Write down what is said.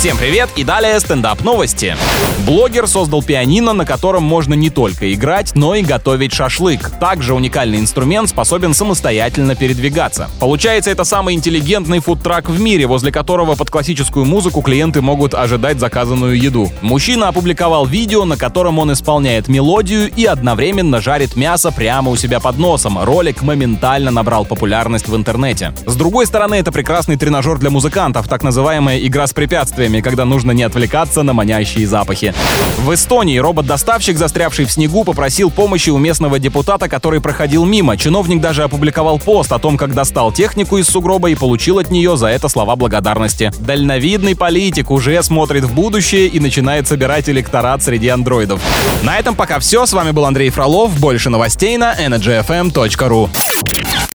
Всем привет и далее стендап новости. Блогер создал пианино, на котором можно не только играть, но и готовить шашлык. Также уникальный инструмент способен самостоятельно передвигаться. Получается, это самый интеллигентный фудтрак в мире, возле которого под классическую музыку клиенты могут ожидать заказанную еду. Мужчина опубликовал видео, на котором он исполняет мелодию и одновременно жарит мясо прямо у себя под носом. Ролик моментально набрал популярность в интернете. С другой стороны, это прекрасный тренажер для музыкантов, так называемая игра с препятствиями, когда нужно не отвлекаться на манящие запахи. В Эстонии робот-доставщик, застрявший в снегу, попросил помощи у местного депутата, который проходил мимо. Чиновник даже опубликовал пост о том, как достал технику из сугроба и получил от нее за это слова благодарности. Дальновидный политик уже смотрит в будущее и начинает собирать электорат среди андроидов. На этом пока все. С вами был Андрей Фролов. Больше новостей на energyfm.ru.